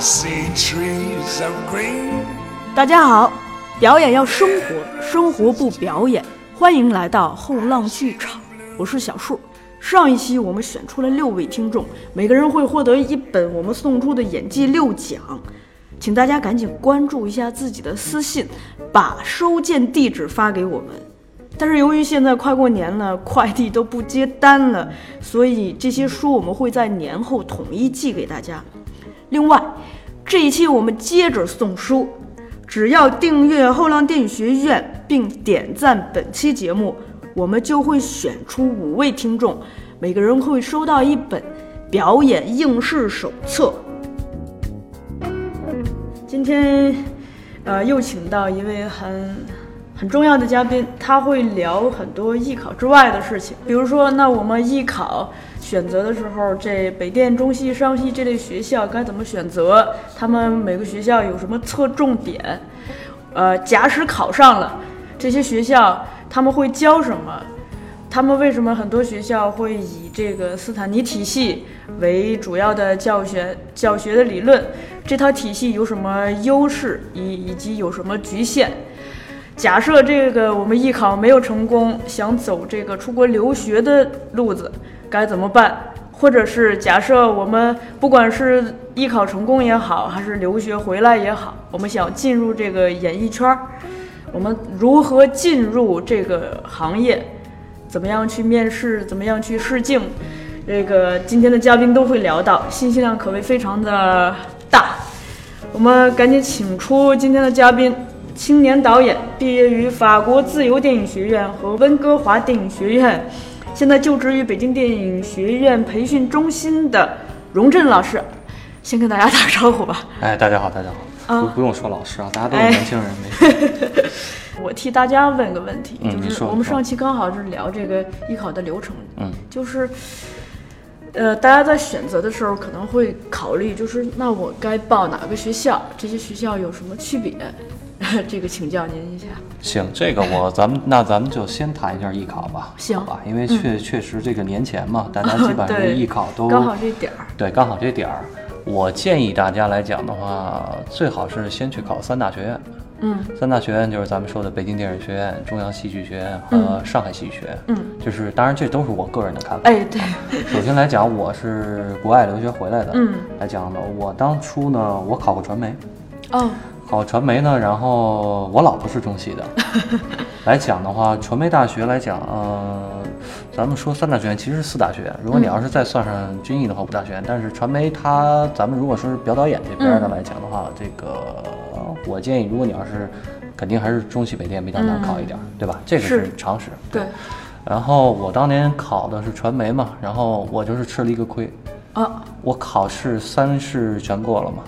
see trees of green 大家好，表演要生活，生活不表演。欢迎来到后浪剧场，我是小树。上一期我们选出了六位听众，每个人会获得一本我们送出的演技六奖，请大家赶紧关注一下自己的私信，把收件地址发给我们。但是由于现在快过年了，快递都不接单了，所以这些书我们会在年后统一寄给大家。另外，这一期我们接着送书，只要订阅后浪电影学院并点赞本期节目，我们就会选出五位听众，每个人会收到一本表演应试手册。今天，呃，又请到一位很很重要的嘉宾，他会聊很多艺考之外的事情，比如说，那我们艺考选择的时候，这北电、中戏、上戏这类学校该怎么选择？他们每个学校有什么侧重点？呃，假使考上了，这些学校他们会教什么？他们为什么很多学校会以这个斯坦尼体系为主要的教学教学的理论？这套体系有什么优势，以以及有什么局限？假设这个我们艺考没有成功，想走这个出国留学的路子，该怎么办？或者是假设我们不管是艺考成功也好，还是留学回来也好，我们想进入这个演艺圈，我们如何进入这个行业？怎么样去面试？怎么样去试镜？这个今天的嘉宾都会聊到，信息量可谓非常的大。我们赶紧请出今天的嘉宾，青年导演，毕业于法国自由电影学院和温哥华电影学院，现在就职于北京电影学院培训中心的荣振老师。先跟大家打个招呼吧。哎，大家好，大家好，啊不不用说老师啊，大家都哎是年轻人，没事。我替大家问个问题，嗯就是我们上期刚好是聊这个艺考的流程，嗯，就是，呃，大家在选择的时候可能会考虑，就是那我该报哪个学校？这些学校有什么区别？这个请教您一下。行，这个我咱们那咱们就先谈一下艺考吧，行吧？因为确、确实这个年前嘛，大家 基本上艺考都刚好这点儿。对刚好这点儿。我建议大家来讲的话，最好是先去考三大学院。嗯三大学院就是咱们说的北京电影学院、中央戏剧学院和上海戏剧学院。嗯，就是当然这都是我个人的看法。哎，对，首先来讲，我是国外留学回来的。嗯，来讲呢，我当初呢，我考过传媒。哦，考传媒呢，然后我老婆是中戏的，来讲的话，传媒大学来讲，呃，咱们说三大学院其实是四大学院，如果你要是再算上军艺的话，五大学院。但是传媒它，咱们如果说是表导演这边的来讲的话，这个我建议，如果你要是肯定还是中戏北电比较难考一点，对吧？这个是是常识。对，然后我当年考的是传媒嘛，然后我就是吃了一个亏，啊，我考试三试全过了嘛。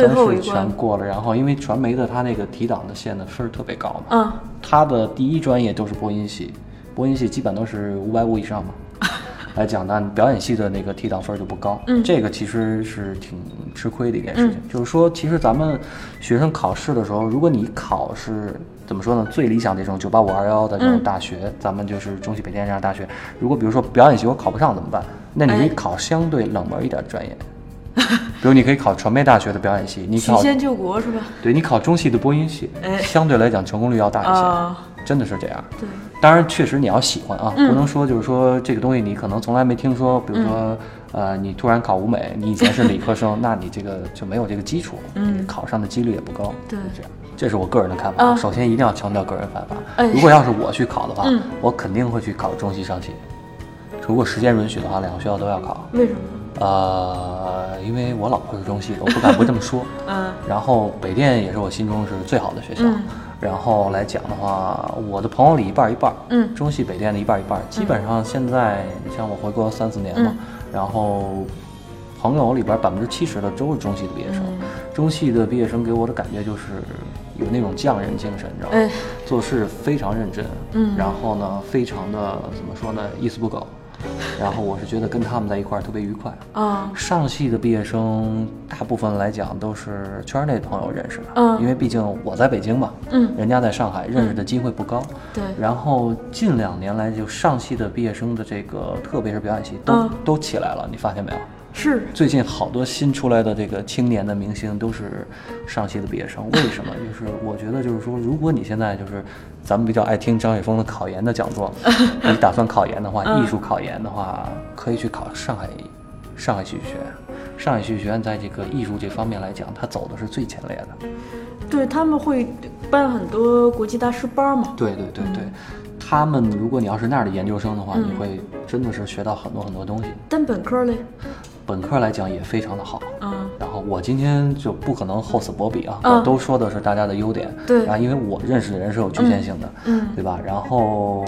最后一关全过了，然后因为传媒的它那个提档的线的分儿特别高嘛，嗯，它的第一专业都是播音系，播音系基本都是五百五以上嘛。来讲呢，表演系的那个提档分儿就不高，嗯这个其实是挺吃亏的一件事情。就是说，其实咱们学生考试的时候，如果你考是怎么说呢？最理想这种九八五二幺的这种大学，咱们就是中戏北电这样大学。如果比如说表演系我考不上怎么办？那你考相对冷门一点的专业，比如你可以考传媒大学的表演系，你考曲线救国是吧？对你考中戏的播音系，哎相对来讲成功率要大一些，啊，真的是这样。对，当然，确实你要喜欢啊，嗯不能说就是说这个东西你可能从来没听说，比如说、嗯呃，你突然考舞美，你以前是理科生，那你这个就没有这个基础，嗯考上的几率也不高。对是这样。这是我个人的看法。啊首先一定要强调个人看法。哎如果要是我去考的话，嗯我肯定会去考中戏、上戏。如果时间允许的话，两个学校都要考。为什么？呃，因为我老婆是中戏的，我不敢不这么说。嗯然后北电也是我心中是最好的学校。嗯然后来讲的话，我的朋友里一半一半儿，嗯中戏北电的一半一半儿。基本上现在，你像我回国三四年嘛，嗯然后朋友里边百分之七十的都是中戏的毕业生。嗯中戏的毕业生给我的感觉就是有那种匠人精神，你知道吗？哎做事非常认真，嗯然后呢，非常的怎么说呢，一丝不苟。然后我是觉得跟他们在一块儿特别愉快。啊上戏的毕业生，大部分来讲都是圈内朋友认识的，嗯因为毕竟我在北京嘛，嗯人家在上海认识的机会不高。对然后近两年来，就上戏的毕业生的这个，特别是表演系，都、嗯都起来了，你发现没有？是最近好多新出来的这个青年的明星都是上戏的毕业生，为什么？就是我觉得就是说，如果你现在就是咱们比较爱听张雪峰的考研的讲座，你打算考研的话，嗯艺术考研的话，可以去考上海上海戏剧学院。上海戏剧学院在这个艺术这方面来讲，它走的是最前列的。对他们会办很多国际大师班嘛。对对对对，他们如果你要是那儿的研究生的话，嗯你会真的是学到很多很多东西。但本科嘞，本科来讲也非常的好。嗯，然后我今天就不可能厚此薄彼啊，嗯我都说的是大家的优点。对然后因为我认识的人是有局限性的，嗯对吧？然后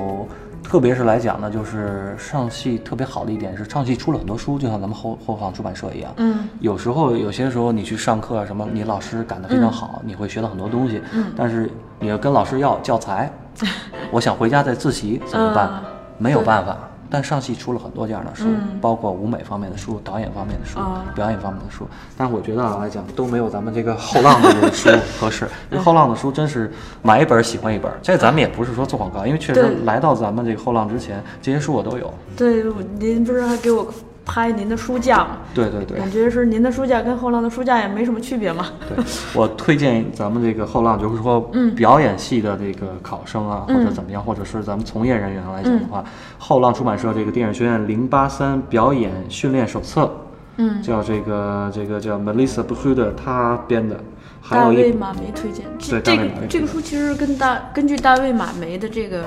特别是来讲呢，就是上戏特别好的一点是上戏出了很多书，就像咱们后后方出版社一样。嗯，有时候有些时候你去上课啊什么，你老师赶得非常好，你会学到很多东西。嗯但是你要跟老师要教材，我想回家再自习怎么办？嗯没有办法。但上戏出了很多这样的书，嗯包括舞美方面的书、导演方面的书、啊表演方面的书。但是我觉得来讲都没有咱们这个后浪的这个书 合适。因为后浪的书真是买一本喜欢一本。这咱们也不是说做广告，因为确实来到咱们这个后浪之前，这些书我都有。对，您不是还给我拍您的书架吗？对对对。感觉是您的书架跟后浪的书架也没什么区别嘛。对，我推荐咱们这个后浪，就是说嗯表演系的这个考生啊，或者嗯怎么样，或者是咱们从业人员来讲的话，后浪出版社这个电影学院零八三表演训练手册，嗯，叫这个这个叫 Melissa b h u d e 他编的，还有一大卫马梅推荐这这个这个书其实跟大根据大卫马梅的这个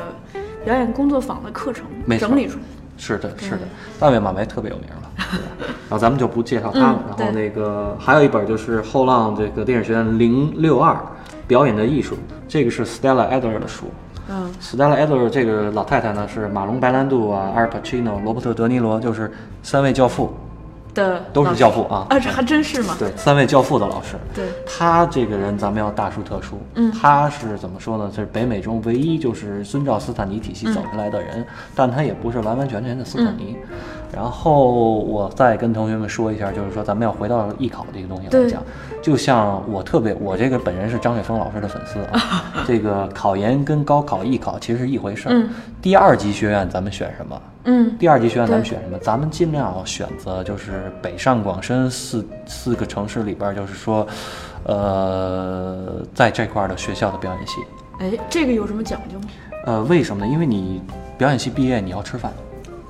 表演工作坊的课程没整理出来。是的，是的，大卫马梅特别有名了，对吧？然后咱们就不介绍他了。嗯然后那个还有一本就是后浪这个电影学院零六二表演的艺术，这个是 Stella Adler 的书。嗯 Stella Adler 这个老太太呢是马龙白兰度啊、阿尔帕奇诺、罗伯特德尼罗，就是三位教父，的都是教父啊啊，这还真是吗？对，三位教父的老师。对他这个人咱们要大书特书，嗯他是怎么说呢？这是北美中唯一就是遵照斯坦尼体系走下来的人，但他也不是完完全全的斯坦尼。然后我再跟同学们说一下，就是说咱们要回到艺考这个东西来讲，就像我特别，我这个本人是张雪峰老师的粉丝啊，这个考研跟高考、艺考其实是一回事儿。嗯第二级学院咱们选什么？嗯第二级学院咱们选什么？咱们尽量选择就是北上广深四四个城市里边儿，就是说，呃，在这块儿的学校的表演系。哎，这个有什么讲究吗？呃，为什么呢？因为你表演系毕业，你要吃饭，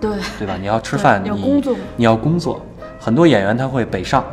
对，对吧？你要吃饭，你要工作你要工作。很多演员他会北上，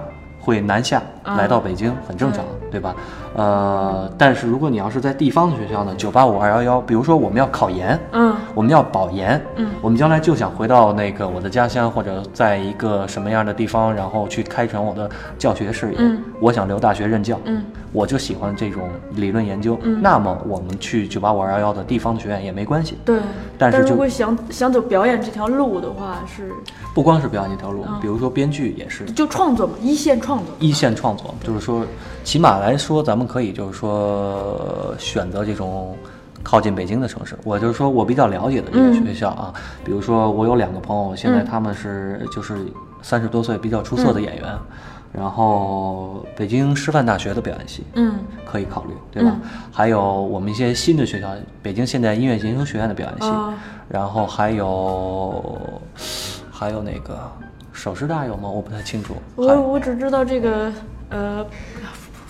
会南下，嗯来到北京，很正常，对吧？呃，但是如果你要是在地方的学校呢，九八五二幺幺，比如说我们要考研，嗯我们要保研，嗯我们将来就想回到那个我的家乡，或者在一个什么样的地方，然后去开展我的教学事业。嗯我想留大学任教，嗯我就喜欢这种理论研究。嗯那么我们去九八五二幺幺的地方的学院也没关系。对。但是就如果想想走表演这条路的话，是不光是表演这条路，嗯比如说编剧也是。就创作嘛，一线创作。一线创作，就是说，起码来说，咱们可以就是说选择这种靠近北京的城市。我就是说我比较了解的这个学校啊，比如说我有两个朋友，现在嗯他们是就是三十多岁比较出色的演员，然后北京师范大学的表演系。嗯可以考虑，对吧？嗯还有我们一些新的学校，北京现代音乐研究学院的表演系，啊然后还有还有那个首师大有吗？我不太清楚。还我我只知道这个呃，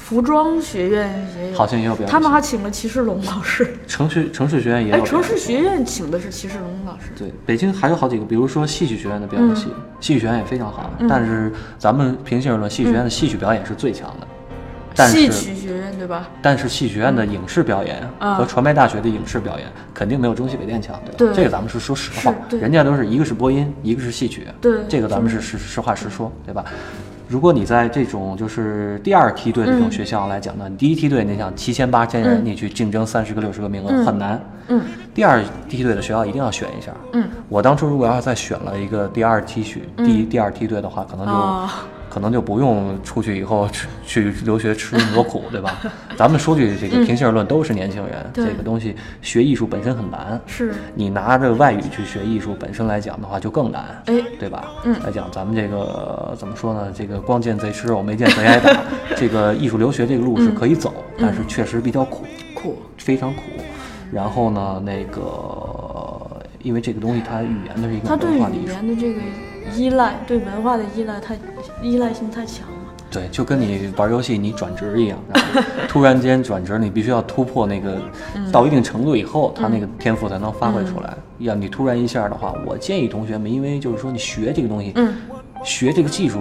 服装学院也有，好像也有表演他们还请了齐世龙老师。城市城市学院也有哎。城市学院请的是齐世龙老师。对，北京还有好几个，比如说戏曲学院的表演系，戏曲学院也非常好。嗯但是咱们平心而论，戏曲学院的戏曲表演是最强的。但戏是曲学院对吧？但是戏曲院的影视表演啊和传媒大学的影视表演肯定没有中戏北电强，对吧？对这个咱们是说实话人家都是一个是播音，一个是戏曲，对这个咱们是实实话实说，对吧？如果你在这种就是第二梯队的这种嗯学校来讲呢，你第一梯队你想七千八千人，嗯。你去竞争三十个六十个名额嗯很难。嗯。第二梯队的学校一定要选一下。嗯。我当初如果要是再选了一个第二梯序、第一第二梯队的话，可能就、啊可能就不用出去以后去去留学吃那么多苦，对吧？咱们说句这个平心而论，都是年轻人，嗯这个东西学艺术本身很难。是你拿着外语去学艺术本身来讲的话，就更难，哎对吧？嗯来讲咱们这个怎么说呢？这个光见贼吃肉，没见贼挨打。这个艺术留学这个路是可以走，嗯但是确实比较苦。苦。非常苦。然后呢，那个因为这个东西它语言的是一个文化的艺术。言的这个依赖，对文化的依赖太依赖性太强了。对，就跟你玩游戏你转职一样，然后突然间转职，你必须要突破那个嗯。到一定程度以后，他那个天赋才能发挥出来。要你突然一下的话，我建议同学们，因为就是说你学这个东西，嗯。学这个技术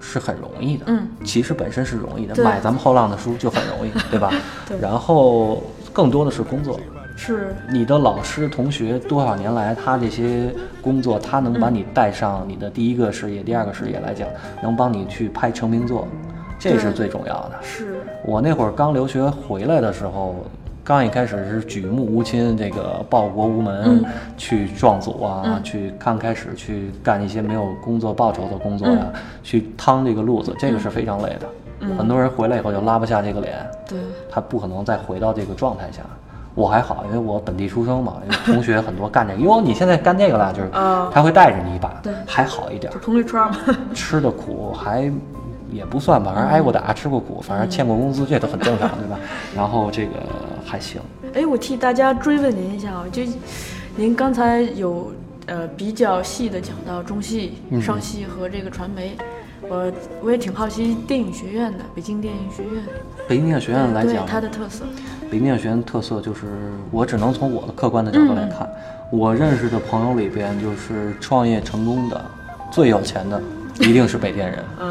是很容易的，嗯，其实本身是容易的，买咱们后浪的书就很容易，对吧？对。然后更多的是工作，是，你的老师、同学多少年来，他这些工作，他能把你带上你的第一个事业、第二个事业来讲，能帮你去拍成名作，这是最重要的。是，我那会儿刚留学回来的时候，刚一开始是举目无亲，这个报国无门，嗯。去壮组啊，嗯。去刚开始去干一些没有工作报酬的工作呀、嗯。去趟这个路子，这个是非常累的。很多人回来以后就拉不下这个脸，对，他不可能再回到这个状态下。我还好，因为我本地出生嘛，因为同学很多干这个，哟，你现在干这个了，就是啊他会带着你一把，对。还好一点就。同类圈嘛。吃的苦还也不算吧，反正挨过打，吃过苦，反正欠过工资，这都很正常，对吧？然后这个还行，哎，我替大家追问您一下啊，就您刚才有呃比较细的讲到中戏、嗯。上戏和这个传媒，我我也挺好奇电影学院的，北京电影学院。北京电影学院来讲，它的特色，北京电学院特色就是，我只能从我的客观的角度来看，我认识的朋友里边，就是创业成功的、最有钱的，一定是北电人。嗯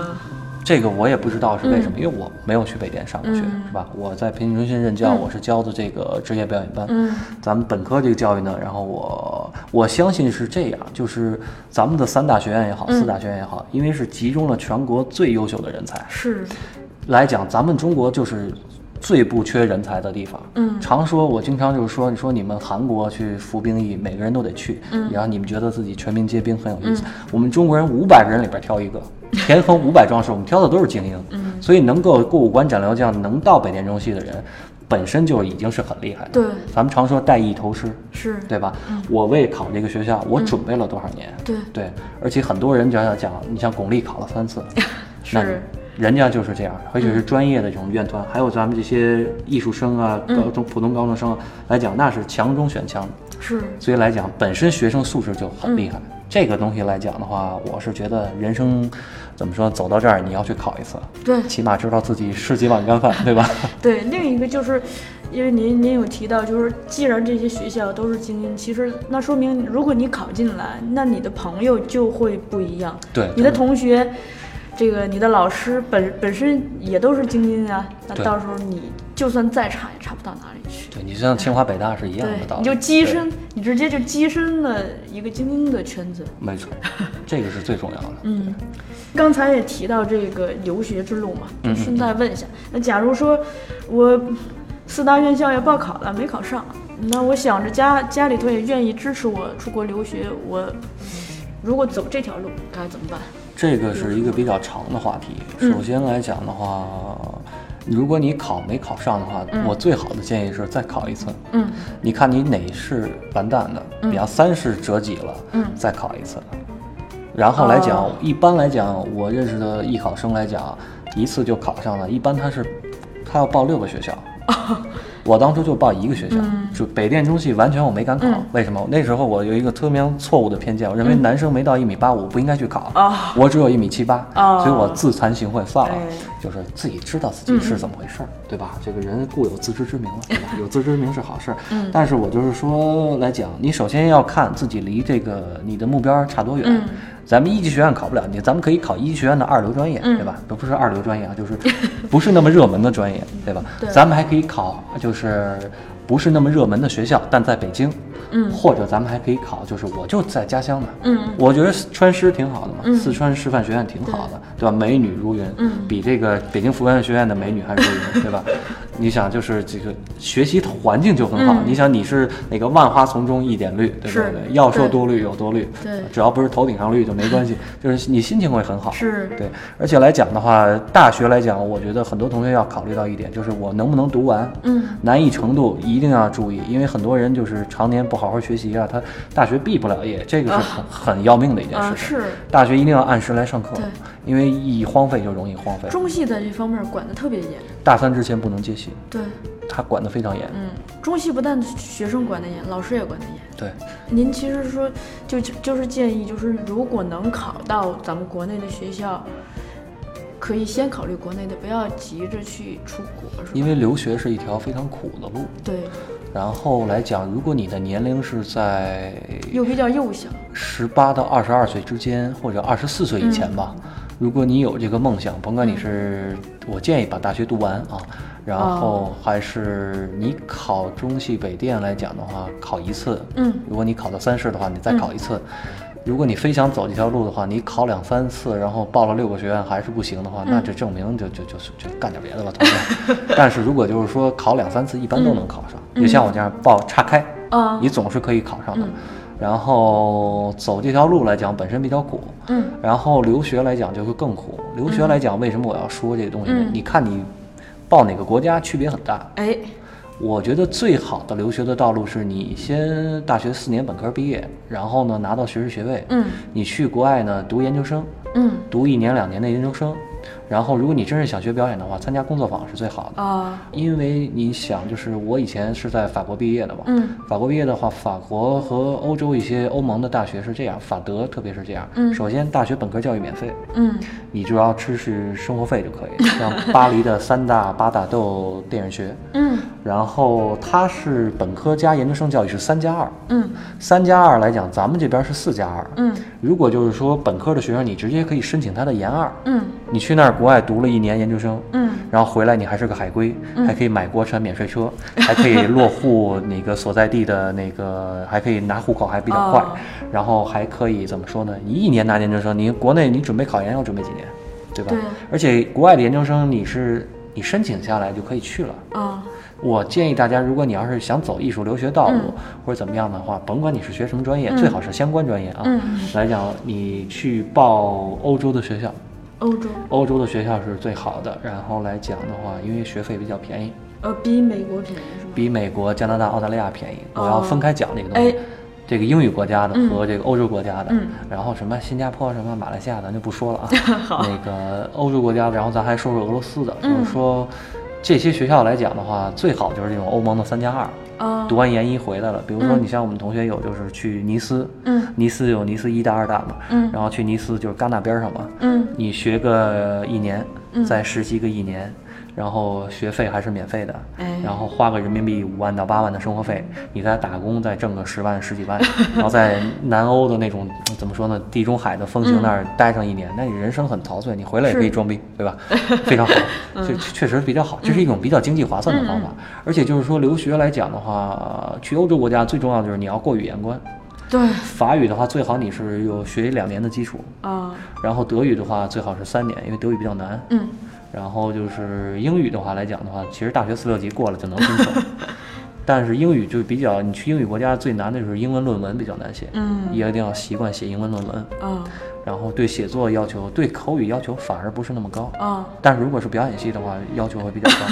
这个我也不知道是为什么，因为我没有去北电上过学，嗯是吧？我在培训中心任教，我是教的这个职业表演班。嗯咱们本科这个教育呢，然后我我相信是这样，就是咱们的三大学院也好，嗯四大学院也好，因为是集中了全国最优秀的人才是来讲，咱们中国就是最不缺人才的地方。嗯常说，我经常就是说，你说你们韩国去服兵役，每个人都得去，嗯然后你们觉得自己全民皆兵很有意思。我们中国人五百个人里边挑一个，田横五百壮士，我们挑的都是精英。嗯所以能够过五关斩六将，能到北电中戏的人，本身就已经是很厉害的。对咱们常说带艺投师，是，对吧？我为考这个学校，我准备了多少年？对对，而且很多人讲讲讲，你像巩俐考了三次，那是人家就是这样，而且是专业的这种院团，还有咱们这些艺术生啊、高中普通高中生啊来讲，那是强中选强，是。所以来讲，本身学生素质就很厉害。这个东西来讲的话，我是觉得人生怎么说，走到这儿你要去考一次，对。起码知道自己是几碗干饭，对吧？对，另一个就是，因为您您有提到，就是既然这些学校都是精英，其实那说明如果你考进来，那你的朋友就会不一样。对你的。同学，这个你的老师本本身也都是精英啊，那到时候你就算再差也差不到哪里去。对你像清华北大是一样的道对，理，你就跻身，你直接就跻身了一个精英的圈子。没错，这个是最重要的。嗯，刚才也提到这个留学之路嘛，嗯就顺带问一下，那假如说我四大院校也报考了，没考上，那我想着家家里头也愿意支持我出国留学，我如果走这条路该怎么办？这个是一个比较长的话题。嗯首先来讲的话，如果你考没考上的话，我最好的建议是再考一次。嗯你看你哪是完蛋的，比方三是折戟了，嗯再考一次。然后来讲，哦一般来讲，我认识的艺考生来讲，一次就考上了，一般他是他要报六个学校。我当初就报一个学校，就北电中戏，完全我没敢考。嗯为什么？那时候我有一个特别错误的偏见，我认为男生没到一米八五不应该去考，啊我只有一米七八，哦所以我自惭形秽，算了，哎就是自己知道自己是怎么回事儿，对吧？这个人固有自知之明了，对吧？有自知之明是好事儿，嗯但是我就是说来讲，你首先要看自己离这个你的目标差多远。嗯咱们一级学院考不了你，咱们可以考一级学院的二流专业，嗯对吧？都不是二流专业啊，就是不是那么热门的专业，对吧？对咱们还可以考，就是不是那么热门的学校，但在北京，嗯。或者咱们还可以考，就是我就在家乡的，嗯。我觉得川师挺好的嘛，嗯。四川师范学院挺好的，对。吧？美女如云，嗯。比这个北京服务员学院的美女还如云，对吧？你想，就是这个学习环境就很好。嗯。你想，你是那个万花丛中一点绿，对不对？要说多绿有多绿，对。只要不是头顶上绿就没关系，就是你心情会很好。是。对，而且来讲的话，大学来讲，我觉得很多同学要考虑到一点，就是我能不能读完，嗯。难易程度一定要注意，因为很多人就是常年不好好学习啊，他大学毕不了业，这个是很、很要命的一件啊事情。是大学一定要按时来上课对，因为一荒废就容易荒废。中戏在这方面管得特别严，大三之前不能接戏，对他管得非常严。嗯，中戏不但学生管得严，老师也管得严。对，您其实说就就就是建议，就是如果能考到咱们国内的学校，可以先考虑国内的，不要急着去出国，是吧？因为留学是一条非常苦的路。对，然后来讲，如果你的年龄是在又比较幼小，十八到二十二岁之间，或者二十四岁以前吧，如果你有这个梦想，甭管你是，我建议把大学读完啊，然后还是你考中戏北电来讲的话，考一次。嗯，如果你考到三试的话，你再考一次。如果你非想走这条路的话，你考两三次，然后报了六个学院还是不行的话，那这证明就就就是就干点别的吧，同学。但是如果就是说考两三次，一般都能考上。就像我这样报岔开，啊你总是可以考上的。然后走这条路来讲，本身比较苦，嗯，然后留学来讲就会更苦。留学来讲，为什么我要说这个东西你看你报哪个国家区别很大。哎，我觉得最好的留学的道路是你先大学四年本科毕业，然后呢拿到学士学位，嗯。你去国外呢读研究生，嗯。读一年两年的研究生，然后如果你真是想学表演的话，参加工作坊是最好的。啊，因为你想，就是我以前是在法国毕业的嘛，嗯，法国毕业的话，法国和欧洲一些欧盟的大学是这样，法德特别是这样，嗯。首先大学本科教育免费，嗯。你只要支持生活费就可以，像巴黎的三大、八大都有电影学，嗯。然后它是本科加研究生教育是三加二，嗯。三加二来讲，咱们这边是四加二，嗯。如果就是说本科的学生，你直接可以申请他的研二，嗯。你去那儿国外读了一年研究生，嗯然后回来你还是个海归，还可以买国产免税车，还可以落户那个所在地的那个，还可以拿户口还比较快，哦然后还可以怎么说呢？你一年拿研究生，你国内你准备考研要准备几年，对吧？对而且国外的研究生你是你申请下来就可以去了。啊我建议大家，如果你要是想走艺术留学道路、嗯或者怎么样的话，甭管你是学什么专业，最好是相关专业啊。嗯来讲，你去报欧洲的学校，欧洲欧洲的学校是最好的。然后来讲的话，因为学费比较便宜，呃比美国便宜是吗？比美国、加拿大、澳大利亚便宜。哦我要分开讲这个东西。哎这个英语国家的嗯和这个欧洲国家的，嗯然后什么新加坡、什么马来西亚，咱就不说了啊。那个欧洲国家的，然后咱还说说俄罗斯的，嗯就是说这些学校来讲的话，最好就是这种欧盟的三加二。啊读完研一回来了，比如说嗯你像我们同学有就是去尼斯，嗯尼斯有尼斯一大二大嘛，嗯。然后去尼斯就是戛纳边上嘛，嗯。你学个一年，嗯再实习个一年，然后学费还是免费的，哎。然后花个人民币五万到八万的生活费，你再打工再挣个十万十几万，然后在南欧的那种怎么说呢，地中海的风情那儿待上一年，那你人生很陶醉，你回来也可以装逼，对吧？非常好，这确实比较好，这是一种比较经济划算的方法，而且就是说留学来讲的话，去欧洲国家最重要就是你要过语言关。对。法语的话，最好你是有学两年的基础，啊然后德语的话最好是三年，因为德语比较难。嗯然后就是英语的话来讲的话，其实大学四六级过了就能申请，但是英语就比较，你去英语国家最难的就是英文论文比较难写，嗯。也一定要习惯写英文论文。嗯。然后对写作要求，对口语要求反而不是那么高，啊但是如果是表演系的话，要求会比较高。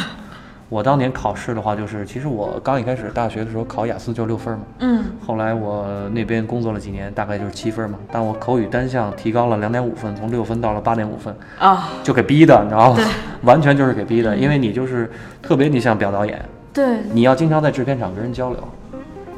我当年考试的话，就是其实我刚一开始大学的时候考雅思就六分嘛，嗯。后来我那边工作了几年，大概就是七分嘛，但我口语单项提高了两点五分，从六分到了八点五分，啊。就给逼的，你知道吗？对？完全就是给逼的，因为你就是特别你像表导演，对。你要经常在制片厂跟人交流，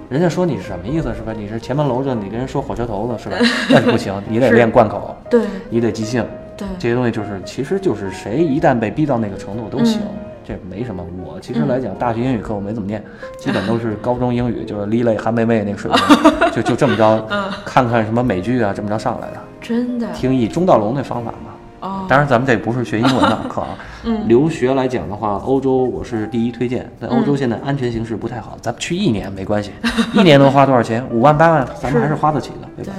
人家说你是什么意思是吧？你是前门楼子，你跟人说火车头子是吧？那是不行，你得练贯口，对。你得即兴，对。这些东西就是，其实就是谁一旦被逼到那个程度都行，嗯这没什么。我其实来讲，大学英语课我没怎么念，基本都是 高中英语，就是李磊、韩梅梅那个水平，就就这么着，嗯看看什么美剧啊，这么着上来的。真的听以中道龙那方法嘛。哦当然，咱们这不是学英文的课啊。嗯留学来讲的话，欧洲我是第一推荐。但欧洲现在安全形势不太好，咱们去一年没关系，一年能花多少钱？五万八万，咱们还是花得起的，对吧？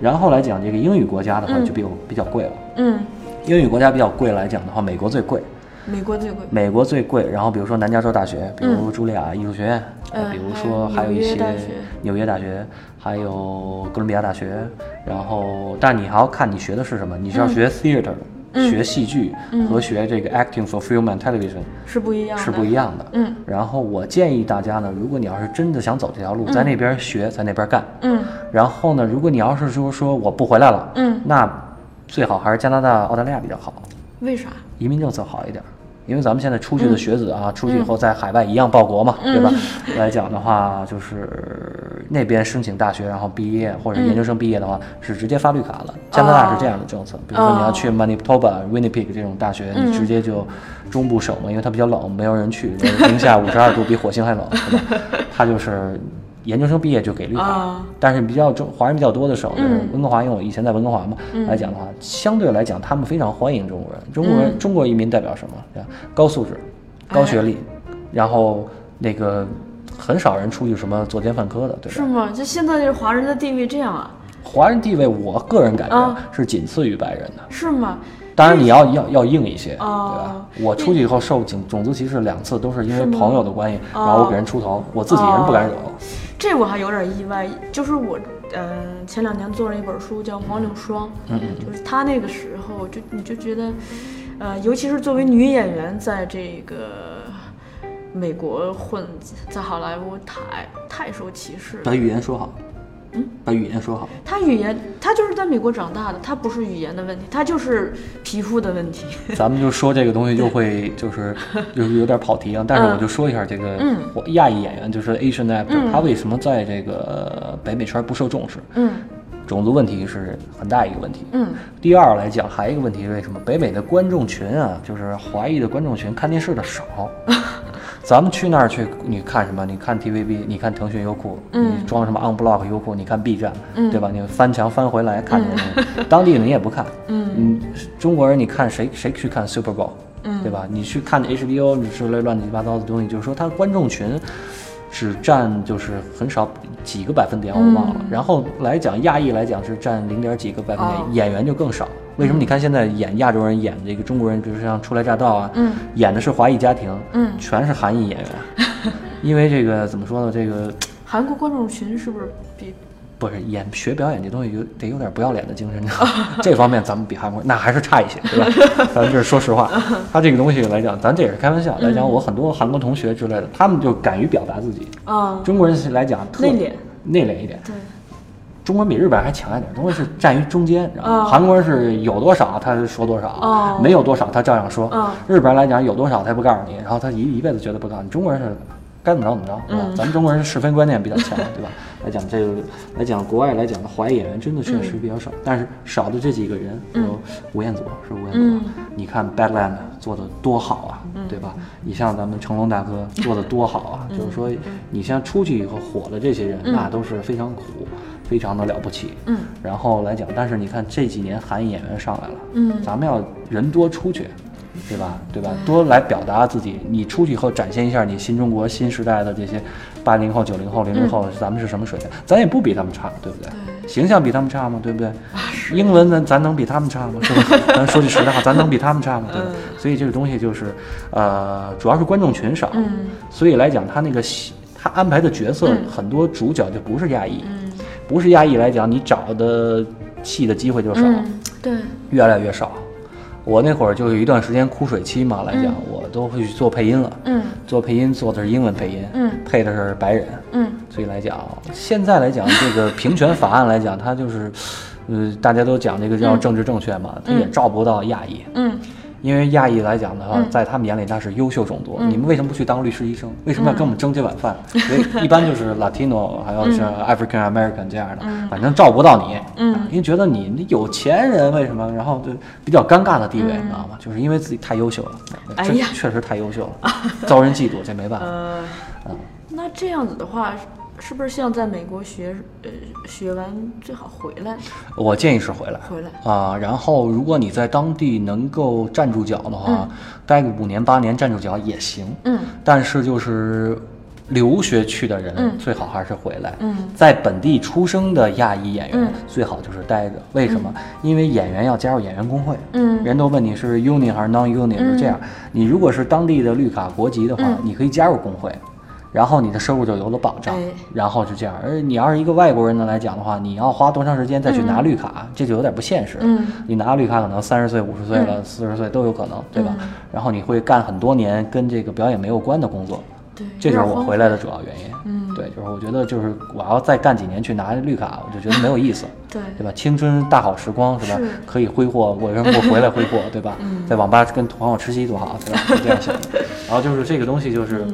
然后来讲这个英语国家的话，嗯就比较比较贵了。嗯英语国家比较贵来讲的话，美国最贵，美国最贵美国最贵。然后比如说南加州大学，比如嗯茱莉亚艺术学院，呃嗯比如说还有一些纽约大学还有哥伦比亚大学。然后，但你还要看你学的是什么，你是要学 theater，、嗯学戏剧、和学这个 acting for film and television 是不一样的是不一样的。嗯然后我建议大家呢，如果你要是真的想走这条路，在那边学，在那边干。嗯然后呢，如果你要是说说我不回来了，嗯那最好还是加拿大、澳大利亚比较好。为啥移民政策好一点，因为咱们现在出去的学子啊，出去以后在海外一样报国嘛，对吧？来讲的话，就是那边申请大学，然后毕业或者研究生毕业的话，是直接发绿卡了。加拿大是这样的政策，比如说你要去 Manitoba、Winnipeg 这种大学，你直接就中部省嘛，因为它比较冷，没有人去，零下五十二度，比火星还冷，对吧？它就是研究生毕业就给绿卡，啊但是比较中华人比较多的时候，就是温哥华，因为我以前在温哥华嘛，来讲的话，相对来讲，他们非常欢迎中国人。中国人，中国移民代表什么？对吧高素质、高学历，然后那个很少人出去什么作奸犯科的，对吧？是吗？就现在这华人的地位这样啊？华人地位，我个人感觉啊是仅次于白人的。是吗？当然你要要要硬一些，对吧哦？我出去以后受种种族歧视两次，都是因为朋友的关系，然后哦我给人出头，我自己人不敢惹。这我还有点意外，就是我，嗯、前两年做了一本书叫《黄柳霜》，嗯嗯就是她那个时候就你就觉得，呃，尤其是作为女演员，在这个美国混，在好莱坞太太受歧视了。把语言说好，嗯，把语言说好。他语言，他就是在美国长大的，他不是语言的问题，他就是皮肤的问题。咱们就说这个东西就会就是 就是有点跑题啊，但是我就说一下这个我亚裔演员，就是 Asian actor，、他为什么在这个北美圈不受重视？嗯种族问题是很大一个问题。嗯第二来讲，还有一个问题是为什么北美的观众群啊，就是华裔的观众群看电视的少。咱们去那儿去，你看什么？你看 TVB，你看腾讯、优酷，嗯你装什么 OnBlock 优酷，你看 B 站，对吧？你翻墙翻回来看当地的你也不看。嗯，中国人你看谁谁去看 Super Bowl，嗯，对吧？你去看 HBO 之类乱七八糟的东西，就是说它观众群只占就是很少几个百分点，我忘了。然后来讲亚裔来讲是占零点几个百分点，哦演员就更少。为什么？你看现在演亚洲人演这个中国人，比如像初来乍到啊，嗯演的是华裔家庭，嗯，全是韩裔演员。因为这个怎么说呢？这个 韩国观众群是不是比不是演学表演这东西有得有点不要脸的精神，这方面咱们比韩国那还是差一些，对吧？咱们这是说实话，他这个东西来讲，咱这也是开玩笑来讲。我很多韩国同学之类的，他们就敢于表达自己。啊？中国人来讲特内敛，内敛一点。对，中国人比日本还强一点，中国人是站于中间，然后哦韩国人是有多少他说多少，哦没有多少他照样说。嗯日本人来讲有多少他也不告诉你，然后他一一辈子绝对不告诉你。中国人是该怎么着怎么着，对吧？嗯咱们中国人是是非观念比较强，对吧？来讲这个来讲国外来讲的华裔演员真的确实比较少，但是少的这几个人有吴彦祖是吴彦祖，嗯你看 Badland 做的多好啊，对吧？你像咱们成龙大哥做的多好啊，就是说你像出去以后火的这些人，那都是非常苦。非常的了不起，嗯，然后来讲，但是你看这几年韩裔演员上来了，嗯咱们要人多出去，对吧？对吧？多来表达自己，你出去以后展现一下你新中国新时代的这些八零后、九零后、零零后，咱们是什么水平？咱也不比他们差，对不对？形象比他们差吗？对不对？英文咱咱能比他们差吗？是吧？咱说句实在话，咱能比他们差吗？对吧？所以这个东西就是，呃，主要是观众群少，嗯所以来讲，他那个戏他安排的角色很多主角就不是亚裔，不是亚裔来讲，你找的戏的机会就少。嗯，对，越来越少。我那会儿就有一段时间枯水期嘛，来讲、我都会去做配音了。嗯做配音做的是英文配音，嗯配的是白人，嗯所以来讲，现在来讲这个平权法案来讲，它就是，呃，大家都讲这个叫政治正确嘛，它也照不到亚裔。嗯因为亚裔来讲的话，在他们眼里那是优秀种族。你们为什么不去当律师、医生？为什么要跟我们争这碗饭？所以一般就是 Latino，还有像 African American 这样的，反正照不到你。嗯因为觉得你那有钱人为什么？然后就比较尴尬的地位，你知道吗？就是因为自己太优秀了，这哎呀确实太优秀了，遭人嫉妒，这没办法。呃，那这样子的话，是不是像在美国学呃学完最好回来我建议是回来。回来？啊，然后如果你在当地能够站住脚的话，待个五年八年站住脚也行。嗯但是就是留学去的人，嗯最好还是回来。嗯在本地出生的亚裔演员，嗯最好就是待着。为什么？因为演员要加入演员工会。嗯人都问你是 union 还是 non union，、是这样。你如果是当地的绿卡国籍的话，嗯你可以加入工会。然后你的收入就有了保障，哎然后是这样。而你要是一个外国人呢来讲的话，你要花多长时间再去拿绿卡，这就有点不现实。嗯你拿绿卡可能三十岁、五十岁了、四十岁都有可能，对吧？然后你会干很多年跟这个表演没有关的工作，对，这就是我回来的主要原因。嗯对，就是我觉得就是我要再干几年去拿绿卡，我就觉得没有意思。对对吧？青春大好时光是吧？是可以挥霍，我让我回来挥霍，对吧？嗯在网吧跟朋友吃鸡多好，对吧？就这样想的。然后就是这个东西，就是、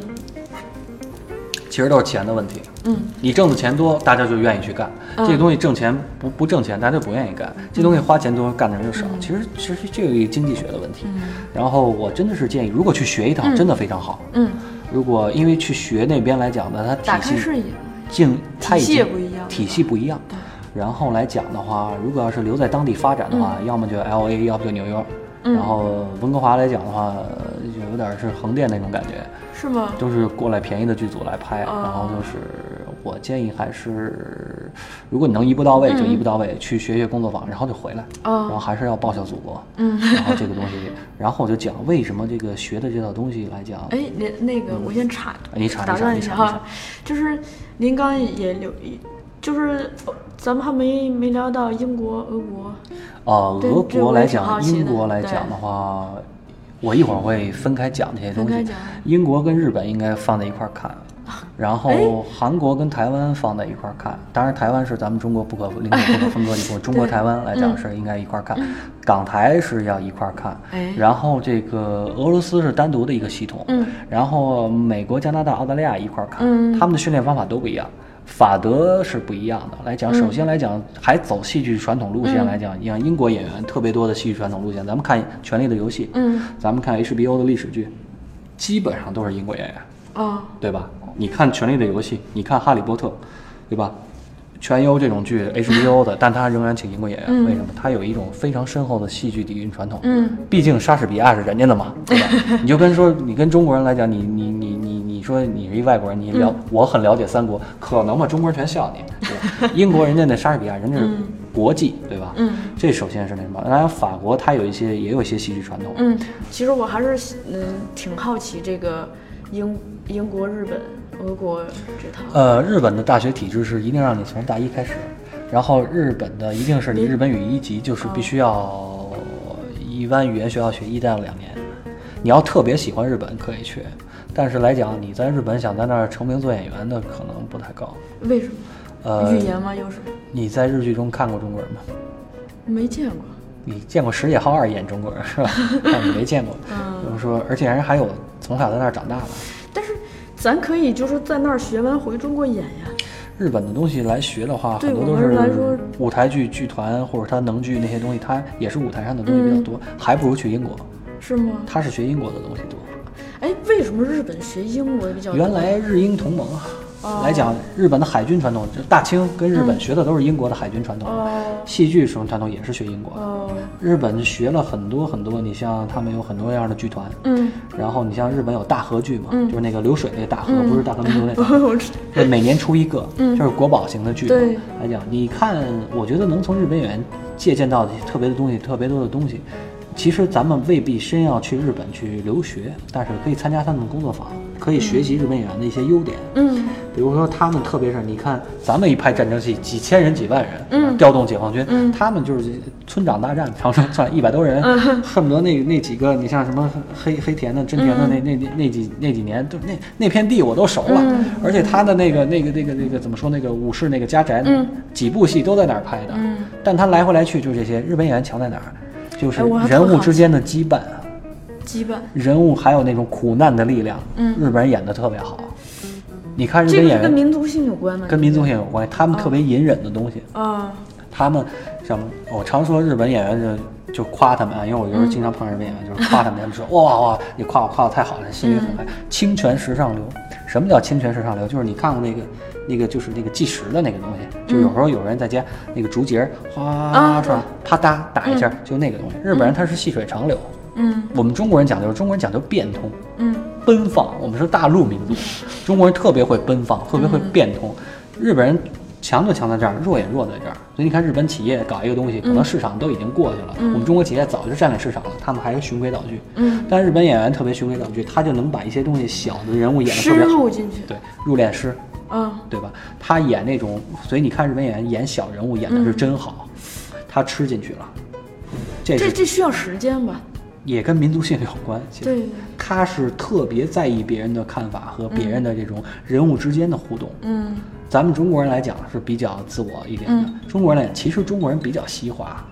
其实都是钱的问题。嗯你挣的钱多，大家就愿意去干。嗯这个东西挣钱不不挣钱，大家就不愿意干。这东西花钱多，干的人就少。其实其实这个一个经济学的问题。嗯然后我真的是建议，如果去学一趟，真的非常好。嗯，如果因为去学那边来讲呢，它体系开视野，体系不一样体系不一样。然后来讲的话，如果要是留在当地发展的话，要么就 L A，要不就纽约。嗯然后温哥华来讲的话，呃就有点是横店那种感觉，是吗？都是过来便宜的剧组来拍。哦然后就是我建议还是，如果你能一步到位就一步到位，去学学工作坊，然后就回来。哦然后还是要报效祖国。嗯然后这个东西，然后我就讲为什么这个学的这套东西来讲，哎，那那个，我先插，嗯你插打断一下哈，就是您刚刚也留，就是呃咱们还没没聊到英国、俄国，呃，俄国来讲，英国来讲的话，我一会儿会分开讲这些东西。英国跟日本应该放在一块儿看，然哎后韩国跟台湾放在一块儿看。当然，台湾是咱们中国不可领土不可分割的一部分。中国台湾来讲是应该一块儿看，港台是要一块儿看。然后这个俄罗斯是单独的一个系统，嗯然后美国、加拿大、澳大利亚一块儿看，嗯他们的训练方法都不一样。法德是不一样的。来讲，首先来讲，还走戏剧传统路线来讲，像英国演员特别多的戏剧传统路线。咱们看《权力的游戏》，嗯，咱们看 HBO 的历史剧，基本上都是英国演员，啊，对吧？你看《权力的游戏》，你看《哈利波特》，对吧？全优这种剧 HBO 的，但他仍然请英国演员，为什么？他有一种非常深厚的戏剧底蕴传统。嗯，毕竟莎士比亚是人家的嘛，对吧？你就跟说，你跟中国人来讲，你你你你你说你是一外国人，你了、我很了解三国，可能吗？中国人全笑你，对吧？英国人家那莎士比亚，人家是国际，对吧？嗯，这首先是那什么。当然，法国它有一些也有一些戏剧传统。嗯，其实我还是嗯挺好奇这个英英国、日本、俄国这套。呃，日本的大学体制是一定让你从大一开始，然后日本的一定是你日本语一级，就是必须要一般语言学校学一到两年。你要特别喜欢日本可以去，但是来讲你在日本想在那儿成名做演员的可能不太高。为什么？呃语，言吗？又是你在日剧中看过中国人吗？没见过。你见过石野浩二演中国人是吧？但你没见过。嗯比如说，而且人还有从小在那儿长大的。但是咱可以就是在那儿学完回中国演呀。日本的东西来学的话，很多都是舞台剧、剧团或者他能剧那些东西，它也是舞台上的东西比较多，还不如去英国。是吗？他是学英国的东西多。什么日本学英国比较？原来日英同盟来讲日本的海军传统，就大清跟日本学的都是英国的海军传统，哦戏剧什么传统也是学英国的。哦日本学了很多很多，你像他们有很多样的剧团，嗯，然后你像日本有大河剧嘛，嗯就是那个流水那个大河，不是大河民族那 个。每年出一个，就是国宝型的剧来讲，你看，我觉得能从日本演员借鉴到的特别的东西，特别多的东西。其实咱们未必真要去日本去留学，但是可以参加他们的工作坊，可以学习日本演员的一些优点。嗯。比如说他们，特别是你看咱们一拍战争戏，几千人、几万人，嗯。调动解放军，嗯。他们就是村长大战，长城算一百多人，恨不得那那几个，你像什么黑黑田的、真田的那、那那那几那几年，都那那片地我都熟了，嗯。而且他的那个那个那个那个怎么说那个武士那个家宅，嗯。几部戏都在那儿拍的，嗯。但他来回来去就这些，日本演员强在哪儿？就是人物之间的羁绊。羁绊。人物还有那种苦难的力量，嗯日本人演的特别好。你看日本演员跟民族性有关吗？跟民族性有关，他们特别隐忍的东西。啊，他们像我常说日本演员就就夸他们啊，因为我有时候经常碰上日本演员，就是夸他们，他们说哇哇，你夸我夸我太好了，心里很嗨。清泉石上流，什么叫清泉石上流？就是你看过那个那个就是那个计时的那个东西，就有时候有人在家那个竹节儿哗啊唰啪嗒打一下，就那个东西。日本人他是细水长流，嗯我们中国人讲究中国人讲究变通。嗯奔放，我们是大陆民族，中国人特别会奔放，特别会变通。日本人强就强在这儿，弱也弱在这儿。所以你看，日本企业搞一个东西，可能市场都已经过去了，我们中国企业早就占领市场了，他们还是循规蹈矩。嗯，但日本演员特别循规蹈矩，他就能把一些东西小的人物演得深特别好。入进去。对，入殓师，啊，对吧？他演那种，所以你看日本演员演小人物演的是真好，他吃进去了。这这这需要时间吧？也跟民族性有关。其实对，他是特别在意别人的看法和别人的这种人物之间的互动。嗯咱们中国人来讲是比较自我一点的，嗯中国人来讲，其实中国人比较西化，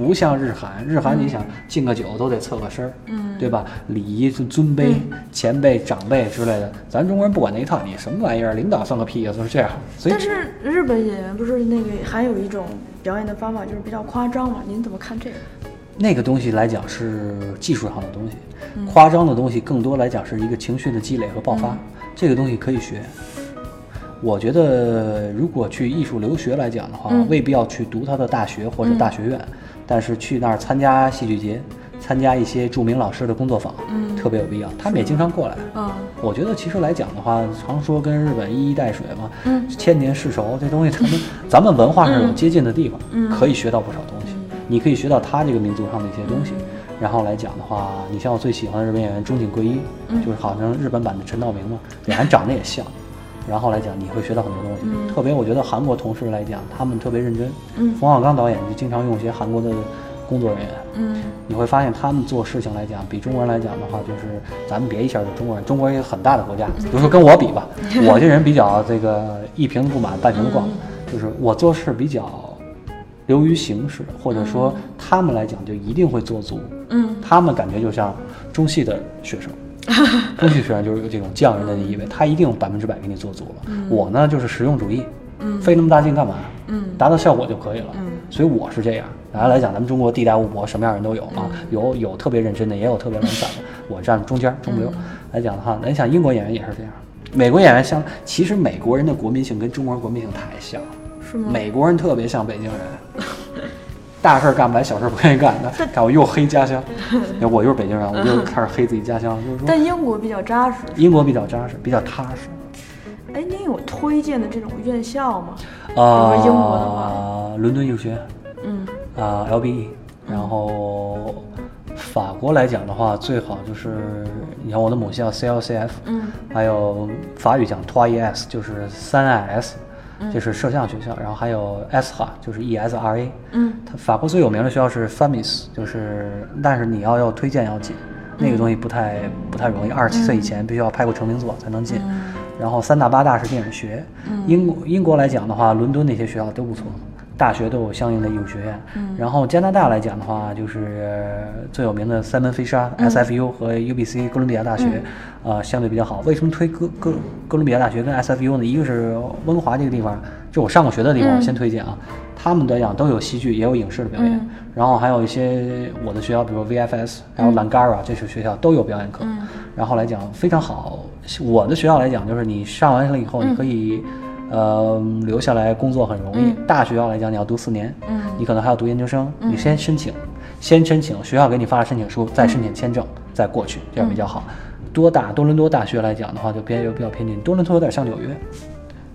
不像日韩，日韩你想敬个酒都得侧个身儿，嗯对吧？礼仪、尊尊卑、前辈、长辈之类的，咱中国人不管那一套，你什么玩意儿，领导算个屁呀，就是这样。所以但是日本演员不是那个还有一种表演的方法，就是比较夸张嘛？您怎么看这个？那个东西来讲是技术上的东西，夸张的东西更多来讲是一个情绪的积累和爆发，这个东西可以学。我觉得如果去艺术留学来讲的话，嗯未必要去读他的大学或者大学院，但是去那儿参加戏剧节，参加一些著名老师的工作坊，嗯特别有必要。他们也经常过来。嗯我觉得其实来讲的话，常说跟日本一衣带水嘛，嗯千年世仇，这东西他们 咱们文化上有接近的地方，嗯可以学到不少东西。你可以学到他这个民族上的一些东西。嗯然后来讲的话，你像我最喜欢的日本演员中井贵一，嗯就是好像日本版的陈道明嘛，脸还长得也像。然后来讲，你会学到很多东西。嗯。特别我觉得韩国同事来讲，他们特别认真。嗯。冯小刚导演就经常用一些韩国的工作人员，嗯。你会发现他们做事情来讲，比中国人来讲的话，就是咱们别一下就中国人，中国人也很大的国家，比如说跟我比吧，我这人比较这个一瓶子不满半瓶子逛，就是我做事比较流于形式，或者说他们来讲就一定会做足，嗯。他们感觉就像中戏的学生。中戏学生就是有这种匠人的意味，他一定百分之百给你做足了。我呢就是实用主义，嗯费那么大劲干嘛？嗯达到效果就可以了。嗯所以我是这样。大家来讲，咱们中国地大物博，什么样人都有啊，嗯有有特别认真的，也有特别懒散的。我站中间中嗯流来讲的话，你想英国演员也是这样，美国演员像，其实美国人的国民性跟中国人国民性太像了。是吗？美国人特别像北京人，大事儿干不来，小事儿不愿意干的。看我又黑家乡，我就是北京人，我就开始黑自己家乡。就是说，但英国比较扎实。英国比较扎实，比较踏实。哎，您有推荐的这种院校吗？啊、英国的话伦敦艺术学院。嗯啊、LBE，然后法国来讲的话，最好就是你像我的母校 CLCF，嗯还有法语讲 TOEIS，就是三 IS，这是摄像学校，然后还有 ESHA，就是 ESRA，嗯。它法国最有名的学校是 FAMIS，就是但是你要要推荐要进，那个东西不太不太容易，二十七岁以前必须要拍过成名作才能进。然后三大八大是电影学，英国英国来讲的话，伦敦那些学校都不错，大学都有相应的艺术学院。然后加拿大来讲的话，就是最有名的三门飞沙 SFU 和 UBC 哥伦比亚大学，呃，相对比较好。为什么推哥哥哥伦比亚大学跟 SFU 呢？一个是温哥华这个地方，就我上过学的地方，我先推荐啊。他们来讲都有戏剧，也有影视的表演，然后还有一些我的学校，比如 VFS，还有 Langara 这些学校都有表演课，然后来讲非常好。我的学校来讲，就是你上完了以后，你可以、呃留下来工作很容易。大学校来讲，你要读四年，嗯你可能还要读研究生，你先申请，先申请，学校给你发了申请书，再申请签证，再过去，这样比较好。多大多伦多大学来讲的话，就偏比较偏近，多伦多有点像纽约。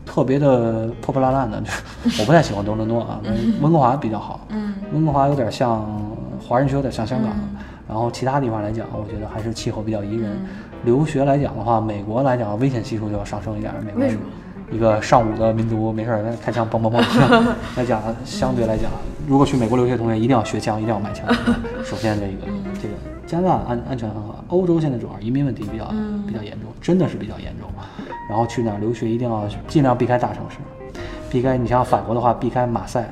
特别的破破烂烂的，我不太喜欢多伦多啊。温哥华比较好，嗯温哥华有点像华人区，有点像香港。然后其他地方来讲，我觉得还是气候比较宜人。留学来讲的话，美国来讲危险系数就要上升一点。美国为什么一个尚武的民族，没事儿开枪嘣嘣嘣来讲，相对来讲，如果去美国留学的同学一定要学枪，一定要买枪。首先这个这个加拿大安安全很好，欧洲现在主要移民问题比较比较严重，真的是比较严重。然后去哪儿留学一定要尽量避开大城市，避开你像法国的话，避开马赛、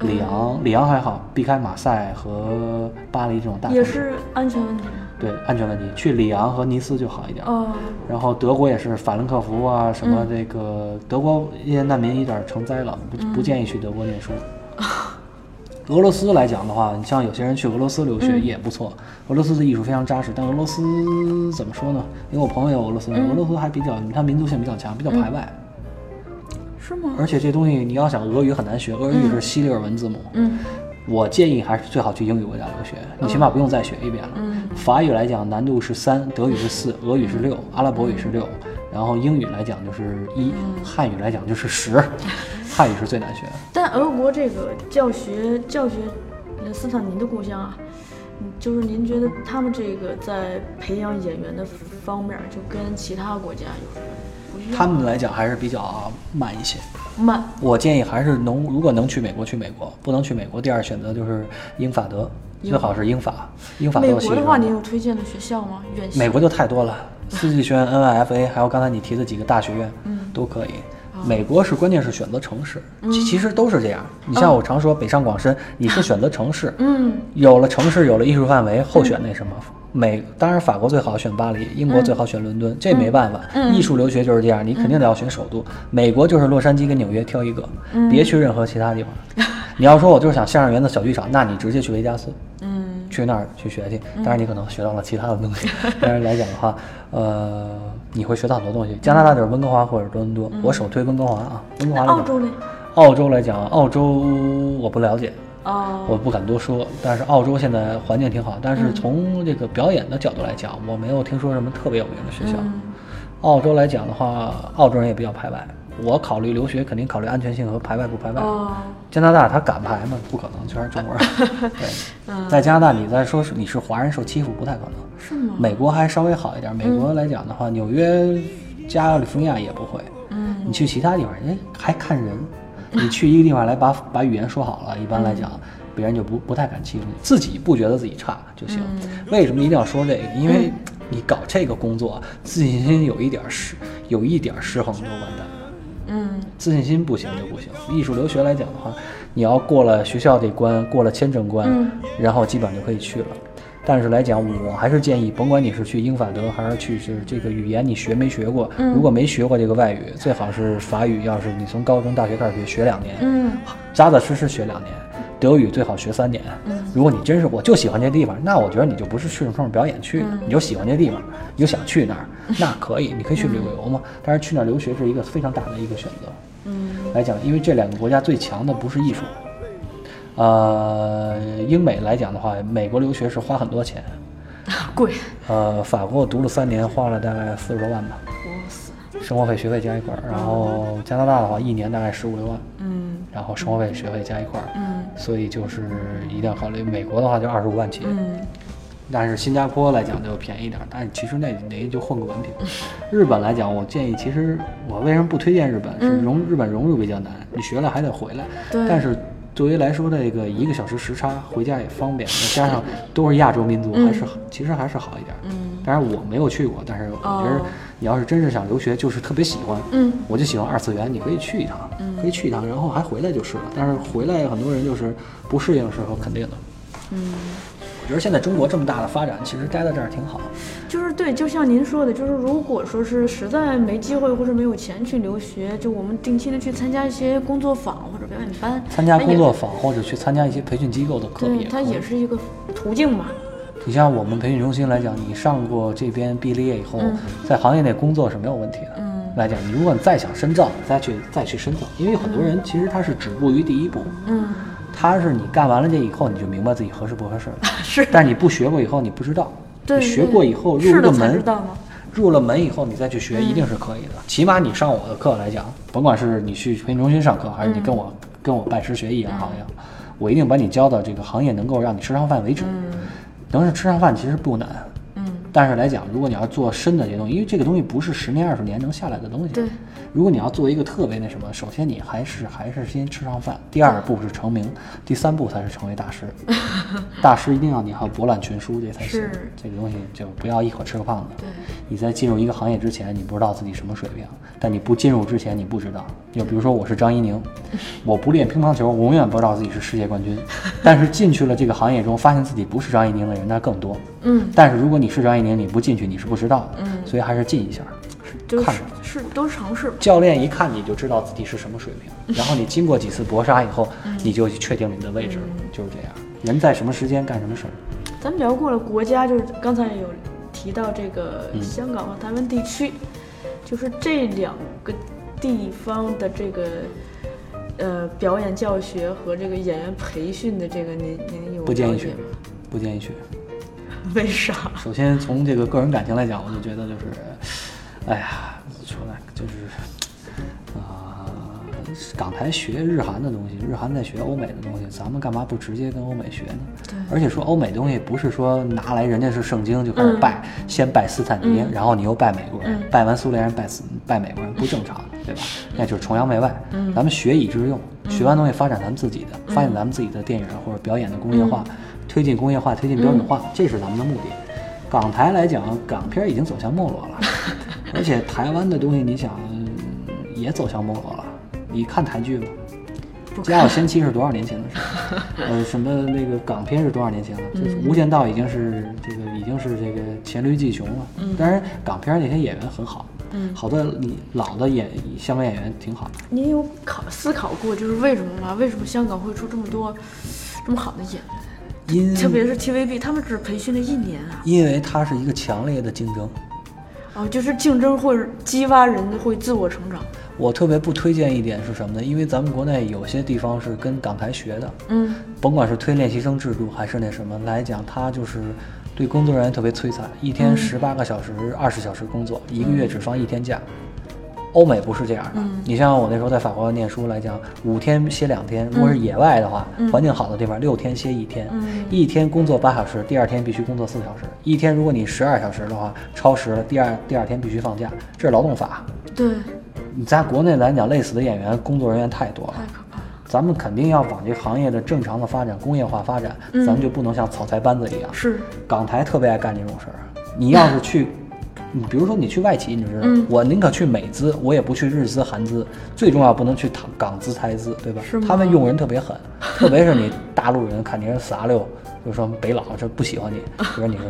里昂，里昂还好，避开马赛和巴黎这种大城市。也是安全问题。对安全问题，去里昂和尼斯就好一点。哦，然后德国也是法兰克福啊，什么这个德国一些难民有点成灾了，不不建议去德国念书。俄罗斯来讲的话，你像有些人去俄罗斯留学也不错，俄罗斯的艺术非常扎实。但俄罗斯怎么说呢？因为我朋友也有俄罗斯人，俄罗斯还比较，它民族性比较强，比较排外。是吗？而且这东西你要想俄语很难学，俄语是西里尔文字母。嗯我建议还是最好去英语国家留学，你起码不用再学一遍了。法语来讲难度是三，德语是四，俄语是六，阿拉伯语是六，然后英语来讲就是一，汉语来讲就是十，汉语是最难学的。但俄国这个教学教学，呃斯坦尼的故乡啊，嗯就是您觉得他们这个在培养演员的方面，就跟其他国家有什么不一样？他们来讲还是比较慢一些。慢，我建议还是能，如果能去美国去美国，不能去美国，第二选择就是英法德，最好是英法，英法都美国的话，上你有推荐的学校吗？院校？美国就太多了，四季学院、NYFA，还有刚才你提的几个大学院，嗯都可以。美国是关键是选择城市，嗯。其其实都是这样。你像我常说北上广深，你是选择城市，嗯。有了城市，有了艺术范围，后选那什么。美当然法国最好选巴黎，英嗯国最好选伦敦，这没办法，艺术留学就是这样，你肯定得要选首都。美国就是洛杉矶跟纽约挑一个，嗯。别去任何其他地方。你要说我就是想相声园子小剧场，那你直接去维加斯，嗯。去那儿去学去。当然你可能学到了其他的东西，但是来讲的话，呃，你会学到很多东西。加拿大就是温哥华或者多伦多，我首推温哥华啊。温哥华来讲，澳洲呢？澳洲来讲，澳洲我不了解，哦，我不敢多说，但是澳洲现在环境挺好。但是从这个表演的角度来讲，我没有听说什么特别有名的学校。嗯澳洲来讲的话，澳洲人也比较排外。我考虑留学，肯定考虑安全性和排外不排外。哦，加拿大他敢排吗？不可能，全是中国人。对，在加拿大你再说是你是华人受欺负不太可能。是吗？美国还稍微好一点，美国来讲的话，纽约、加利福尼亚也不会。嗯你去其他地方，哎，还看人。你去一个地方来把把语言说好了，一般来讲，别人就不不太敢欺负你，自己不觉得自己差就行。为什么一定要说这个？因为你搞这个工作，自信心有一点儿失，有一点儿失衡就完蛋。嗯自信心不行就不行。艺术留学来讲的话，你要过了学校这关，过了签证关，嗯然后基本上就可以去了。但是来讲，我还是建议，甭管你是去英法德还是去是这个语言，你学没学过？如果没学过这个外语，最好是法语，要是你从高中、大学开始学，学两年，嗯扎扎实实学两年。德语最好学三年。如果你真是我就喜欢这地方，那我觉得你就不是去冲着表演去的，你就喜欢这地方，你就想去那儿，那可以，你可以去旅游嘛。但是去那儿留学是一个非常大的一个选择。嗯。来讲，因为这两个国家最强的不是艺术，呃，英美来讲的话，美国留学是花很多钱，贵，呃，法国读了三年，花了大概四十多万吧，哇塞，生活费、学费加一块儿。然后加拿大的话，一年大概十五六万，嗯。然后生活费、学费加一块儿，嗯。所以就是一定要考虑。美国的话就二十五万起，嗯但是新加坡来讲就便宜一点儿，但是其实那那就混个文凭。日本来讲，我建议，其实我为什么不推荐日本？是融日本融入比较难，你学了还得回来。但是作为来说，这个一个小时时差回家也方便，再加上都是亚洲民族，还是其实还是好一点。嗯当然我没有去过，但是我觉得哦你要是真是想留学，就是特别喜欢，嗯我就喜欢二次元，你可以去一趟，可以去一趟，然后还回来就是了。但是回来很多人就是不适应的时候肯定的。嗯，我觉得现在中国这么大的发展，其实待在这儿挺好。就是对，就像您说的，就是如果说是实在没机会或者没有钱去留学，就我们定期的去参加一些工作坊或者表演班，参加工作坊或者去参加一些培训机构的课对，也可以它也。是一个途径嘛。你像我们培训中心来讲，你上过这边毕了业以后，嗯在行业内工作是没有问题的。嗯来讲，你如果你再想深造，你再去再去深造，因为很多人其实他是止步于第一步，嗯，他是你干完了这以后，你就明白自己合适不合适了。是但是你不学过以后，你不知道。对你学过以后入了门，才知道吗。入了门以后，你再去学，一定是可以的。起码你上我的课来讲，甭管是你去培训中心上课，还是你跟我、跟我拜师学艺也好呀，我一定把你教到这个行业能够让你吃上饭为止。能是吃上饭其实不难，嗯，但是来讲，如果你要做深的这些东西，因为这个东西不是十年二十年能下来的东西。对。如果你要做一个特别那什么，首先你还是还是先吃上饭，第二步是成名，第三步才是成为大师。大师一定要你还要博览群书，这才行是。这个东西就不要一口吃个胖子。对。你在进入一个行业之前，你不知道自己什么水平，但你不进入之前，你不知道。就比如说我是张怡宁，我不练乒乓球，我永远不知道自己是世界冠军。但是进去了这个行业中，发现自己不是张怡宁的人那更多。嗯，但是如果你是张怡宁，你不进去你是不知道的。嗯所以还是进一下。就是看是都是尝试。教练一看你就知道自己是什么水平，然后你经过几次搏杀以后，你就确定你的位置了，就是这样。人在什么时间干什么事儿。咱们聊过了国家，就是刚才有提到这个嗯香港和台湾地区，就是这两个地方的这个呃表演教学和这个演员培训的这个，您您有不建议去吗？，不建议去。为啥？首先从这个个人感情来讲，我就觉得就是，哎呀，说来就是，啊、港台学日韩的东西，日韩在学欧美的东西，咱们干嘛不直接跟欧美学呢？对而且说欧美东西不是说拿来人家是圣经就开始拜，先拜斯坦尼，然后你又拜美国人，拜完苏联人拜斯拜美国人，不正常。对吧？那就是崇洋媚外。咱们学以致用，学完东西发展咱们自己的，发展咱们自己的电影或者表演的工业化，推进工业化，推进标准化，这是咱们的目的。港台来讲，港片已经走向没落了，而且台湾的东西，你想也走向没落了。你看台剧吗？《家有仙妻》是多少年前的事？呃，什么那个港片是多少年前了？就是《无间道》已经是这个已经是这个黔驴技穷了。当然，港片那些演员很好，好多你老的演香港演员挺好的。你有考思考过，就是为什么吗？为什么香港会出这么多这么好的演员？因特别是 TVB，他们只培训了一年啊。因为它是一个强烈的竞争。哦，就是竞争会激发人会自我成长。我特别不推荐一点是什么呢？因为咱们国内有些地方是跟港台学的，嗯，甭管是推练习生制度还是那什么来讲，它就是对工作人员特别摧残，一天十八个小时、二十小时工作，一个月只放一天假。欧美不是这样的，你像我那时候在法国念书来讲，五天歇两天，如果是野外的话，环境好的地方，六天歇一天，一天工作八小时，第二天必须工作四小时，一天如果你十二小时的话，超时了，第二第二天必须放假，这是劳动法。对，你在国内来讲，累死的演员、工作人员太多了。咱们肯定要往这行业的正常的发展、工业化发展，咱们就不能像草台班子一样。是，港台特别爱干这种事儿。你要是去，你比如说你去外企，你知道，嗯我宁可去美资，我也不去日资、韩资。最重要不能去港港资、台资，对吧是？他们用人特别狠，特别是你大陆人 看你是撒溜，就说北佬这不喜欢你，就说你说。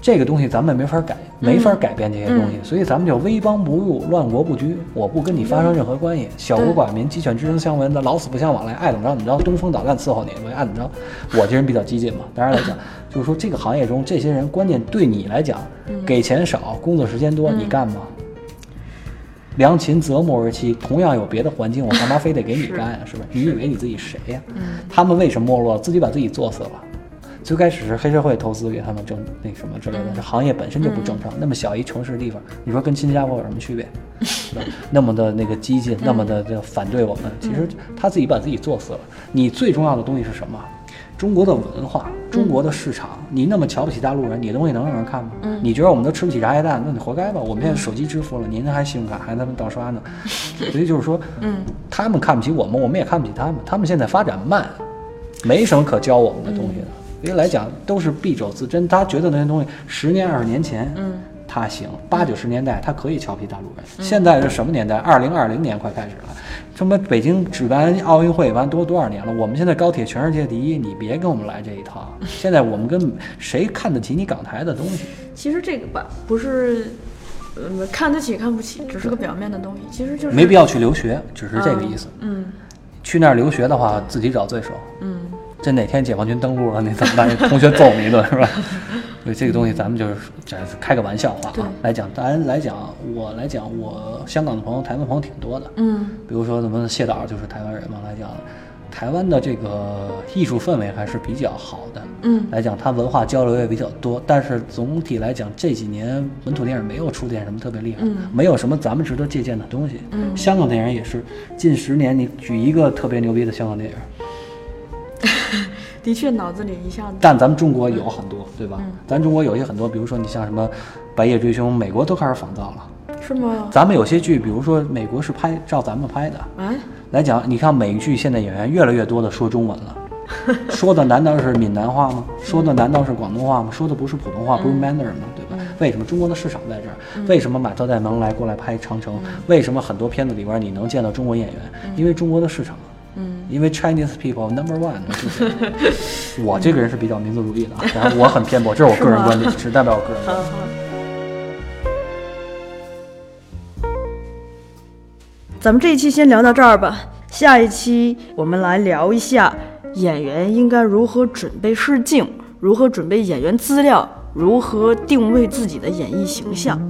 这个东西咱们没法改，没法改变这些东西，所以咱们就威邦不入，乱国不居。我不跟你发生任何关系，小国寡民，鸡犬之声相闻的，老死不相往来，爱怎么着怎么着，东风导弹伺候你，我爱怎么着。我这人比较激进嘛，当然来讲，就是说这个行业中这些人，关键对你来讲，给钱少，工作时间多，你干吗？良禽择木而栖，同样有别的环境，我干嘛非得给你干呀？是吧？你以为你自己谁呀？他们为什么没落？自己把自己做死了。最开始是黑社会投资给他们挣那什么之类的，这行业本身就不正常。那么小一城市地方，你说跟新加坡有什么区别？那么的那个激进，那么的这个反对我们，其实他自己把自己做死了。你最重要的东西是什么？中国的文化，中国的市场，你那么瞧不起大陆人，你的东西能让人看吗？你觉得我们都吃不起茶叶蛋，那你活该吧？我们现在手机支付了，您还信用卡还他们盗刷呢，所以就是说，嗯，他们看不起我们，我们也看不起他们。他们现在发展慢，没什么可教我们的东西的。因为来讲都是敝帚自珍，他觉得那些东西十年二十年前，嗯，他行，八九十年代他可以瞧不起大陆人。现在是什么年代？二零二零年快开始了，什么北京举办奥运会完多多少年了？我们现在高铁全世界第一，你别跟我们来这一套。现在我们跟谁看得起你港台的东西？其实这个吧，不是，呃，看得起看不起，只是个表面的东西。其实就是没必要去留学，只是这个意思。嗯去那儿留学的话，自己找罪受。嗯，这哪天解放军登陆了，你怎么办？同学揍你一顿 是吧？所以这个东西咱们就是开个玩笑话啊。来讲，当然来讲，我来讲，我香港的朋友、台湾朋友挺多的。嗯比如说咱们谢导就是台湾人嘛，来讲，台湾的这个艺术氛围还是比较好的。嗯来讲，它文化交流也比较多，但是总体来讲，这几年本土电影没有出现什么特别厉害，没有什么咱们值得借鉴的东西。嗯香港电影也是，近十年你举一个特别牛逼的香港电影，的确脑子里一下子，但咱们中国有很多，对吧？咱中国有些很多，比如说你像什么《白夜追凶》，美国都开始仿造了。是吗？咱们有些剧，比如说美国是拍照咱们拍的，哎，来讲，你看美剧现在演员越来越多的说中文了，说的难道是闽南话吗？说的难道是广东话吗？说的不是普通话，不是 Mandarin 吗？对吧？为什么中国的市场在这儿？为什么马特戴蒙来过来拍《长城》？为什么很多片子里边你能见到中国演员？因为中国的市场。嗯，因为 Chinese people number one 就是 我这个人是比较民族主义的，啊，然后我很偏颇，这是我个人观点，只代表我个人观点。好好。咱们这一期先聊到这儿吧，下一期我们来聊一下演员应该如何准备试镜，如何准备演员资料，如何定位自己的演艺形象。